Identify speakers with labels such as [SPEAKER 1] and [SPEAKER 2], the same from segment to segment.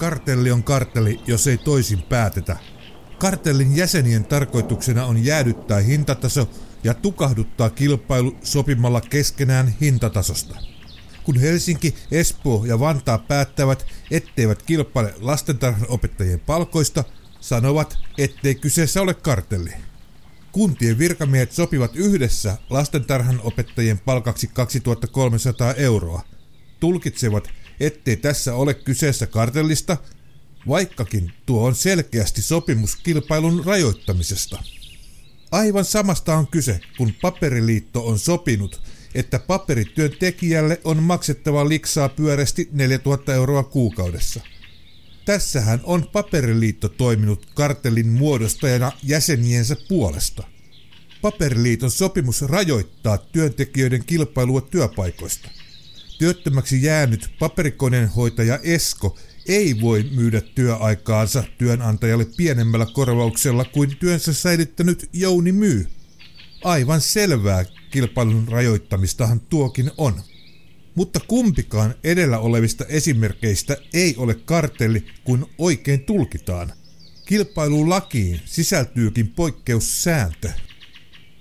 [SPEAKER 1] Kartelli on kartelli, jos ei toisin päätetä. Kartellin jäsenien tarkoituksena on jäädyttää hintataso ja tukahduttaa kilpailu sopimalla keskenään hintatasosta. Kun Helsinki, Espoo ja Vantaa päättävät, etteivät kilpaile lastentarhanopettajien palkoista, sanovat, ettei kyseessä ole kartelli. Kuntien virkamiehet sopivat yhdessä lastentarhan opettajien palkaksi 2300 euroa. Tulkitsevat, ettei tässä ole kyseessä kartellista, vaikkakin tuo on selkeästi sopimus kilpailun rajoittamisesta. Aivan samasta on kyse, kun paperiliitto on sopinut, että paperityöntekijälle on maksettava liksaa pyöreästi 4000 euroa kuukaudessa. Tässähän on paperiliitto toiminut kartellin muodostajana jäseniensä puolesta. Paperiliiton sopimus rajoittaa työntekijöiden kilpailua työpaikoista. Työttömäksi jäänyt paperikoneen hoitaja Esko ei voi myydä työaikaansa työnantajalle pienemmällä korvauksella kuin työnsä säilyttänyt Jouni myy. Aivan selvää kilpailun rajoittamistahan tuokin on. Mutta kumpikaan edellä olevista esimerkkeistä ei ole kartelli, kun oikein tulkitaan. Kilpailulakiin sisältyykin poikkeussääntö.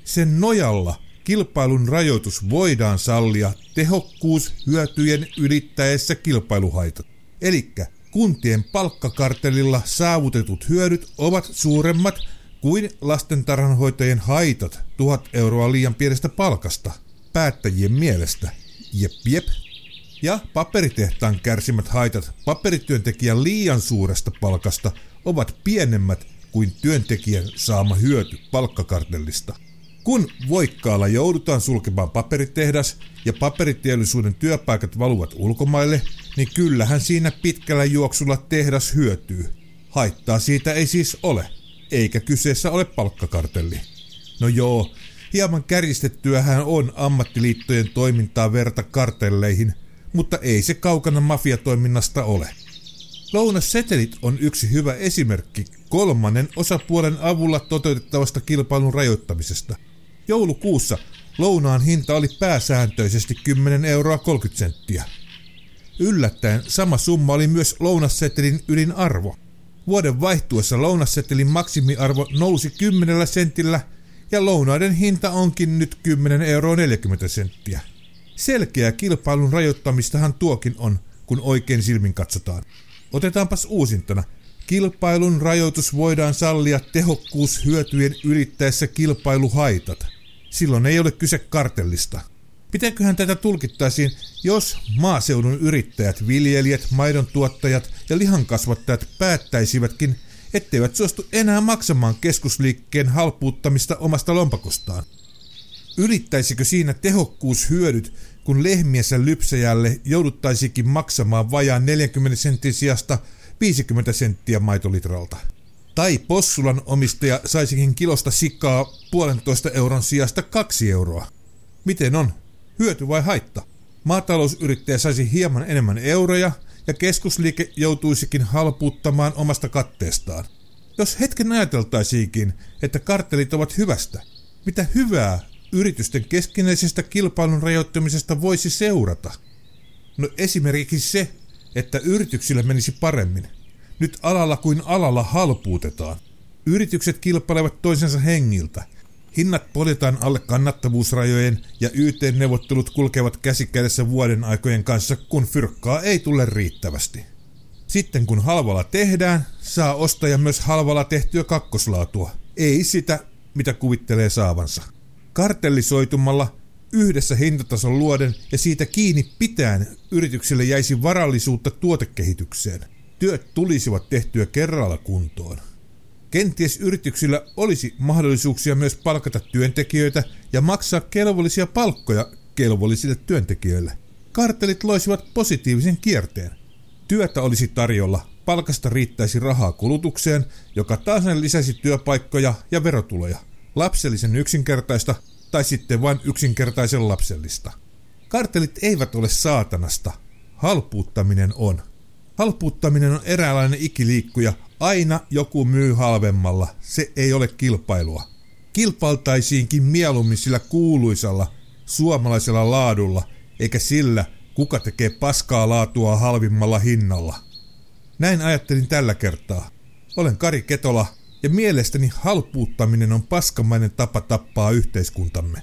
[SPEAKER 1] Sen nojalla kilpailun rajoitus voidaan sallia tehokkuushyötyjen ylittäessä kilpailuhaitat. Eli kuntien palkkakartellilla saavutetut hyödyt ovat suuremmat kuin lastentarhanhoitajien haitat tuhat euroa liian pienestä palkasta päättäjien mielestä. Jep jep. Ja paperitehtaan kärsimät haitat paperityöntekijän liian suuresta palkasta ovat pienemmät kuin työntekijän saama hyöty palkkakartellista. Kun Voikkaalla joudutaan sulkemaan paperitehdas ja paperiteollisuuden työpaikat valuvat ulkomaille, niin kyllähän siinä pitkällä juoksulla tehdas hyötyy. Haittaa siitä ei siis ole, eikä kyseessä ole palkkakartelli. No joo, hieman kärjistettyähän on ammattiliittojen toimintaa verta kartelleihin, mutta ei se kaukana mafiatoiminnasta ole. Lounassetelit on yksi hyvä esimerkki kolmannen osapuolen avulla toteutettavasta kilpailun rajoittamisesta. Joulukuussa lounaan hinta oli pääsääntöisesti 10 euroa 30 senttiä. Yllättäen sama summa oli myös lounassetelin ylin arvo. Vuoden vaihtuessa lounassetelin maksimiarvo nousi 10 sentillä ja lounaiden hinta onkin nyt 10 euroa 40 senttiä. Selkeä kilpailun rajoittamistahan tuokin on, kun oikein silmin katsotaan. Otetaanpas uusintana. Kilpailun rajoitus voidaan sallia tehokkuushyötyjen ylittäessä kilpailuhaitat. Silloin ei ole kyse kartellista. Mitenköhän tätä tulkittaisiin, jos maaseudun yrittäjät, viljelijät, maidon tuottajat ja lihankasvattajat päättäisivätkin, etteivät suostu enää maksamaan keskusliikkeen halpuuttamista omasta lompakostaan? Ylittäisikö siinä tehokkuushyödyt, kun lehmiensä lypsäjälle jouduttaisikin maksamaan vajaan 40 sentin sijasta 50 senttiä maitolitralta? Tai possulan omistaja saisikin kilosta sikaa puolentoista euron sijasta kaksi euroa. Miten on? Hyöty vai haitta? Maatalousyrittäjä saisi hieman enemmän euroja ja keskusliike joutuisikin halpuuttamaan omasta katteestaan. Jos hetken ajateltaisiinkin, että kartelit ovat hyvästä, mitä hyvää yritysten keskinäisestä kilpailun rajoittamisesta voisi seurata? No esimerkiksi se, että yrityksillä menisi paremmin. Nyt alalla kuin alalla halpuutetaan. Yritykset kilpailevat toisensa hengiltä – Hinnat poljetaan alle kannattavuusrajojen ja YT-neuvottelut kulkevat käsikädessä vuoden aikojen kanssa, kun fyrkkaa ei tule riittävästi. Sitten kun halvalla tehdään, saa ostaja myös halvalla tehtyä kakkoslaatua. Ei sitä, mitä kuvittelee saavansa. Kartellisoitumalla yhdessä hintatason luoden ja siitä kiinni pitäen yrityksille jäisi varallisuutta tuotekehitykseen. Työt tulisivat tehtyä kerralla kuntoon. Kenties yrityksillä olisi mahdollisuuksia myös palkata työntekijöitä ja maksaa kelvollisia palkkoja kelvollisille työntekijöille. Kartelit loisivat positiivisen kierteen. Työtä olisi tarjolla, palkasta riittäisi rahaa kulutukseen, joka taas lisäisi työpaikkoja ja verotuloja. Lapsellisen yksinkertaista tai sitten vain yksinkertaisen lapsellista. Kartelit eivät ole saatanasta. Halpuuttaminen on. Halpuuttaminen on eräänlainen ikiliikkuja, Aina joku myy halvemmalla, se ei ole kilpailua. Kilpailtaisiinkin mieluummin sillä kuuluisalla suomalaisella laadulla, eikä sillä, kuka tekee paskaa laatua halvimmalla hinnalla. Näin ajattelin tällä kertaa. Olen Kari Ketola ja mielestäni halpuuttaminen on paskamainen tapa tappaa yhteiskuntamme.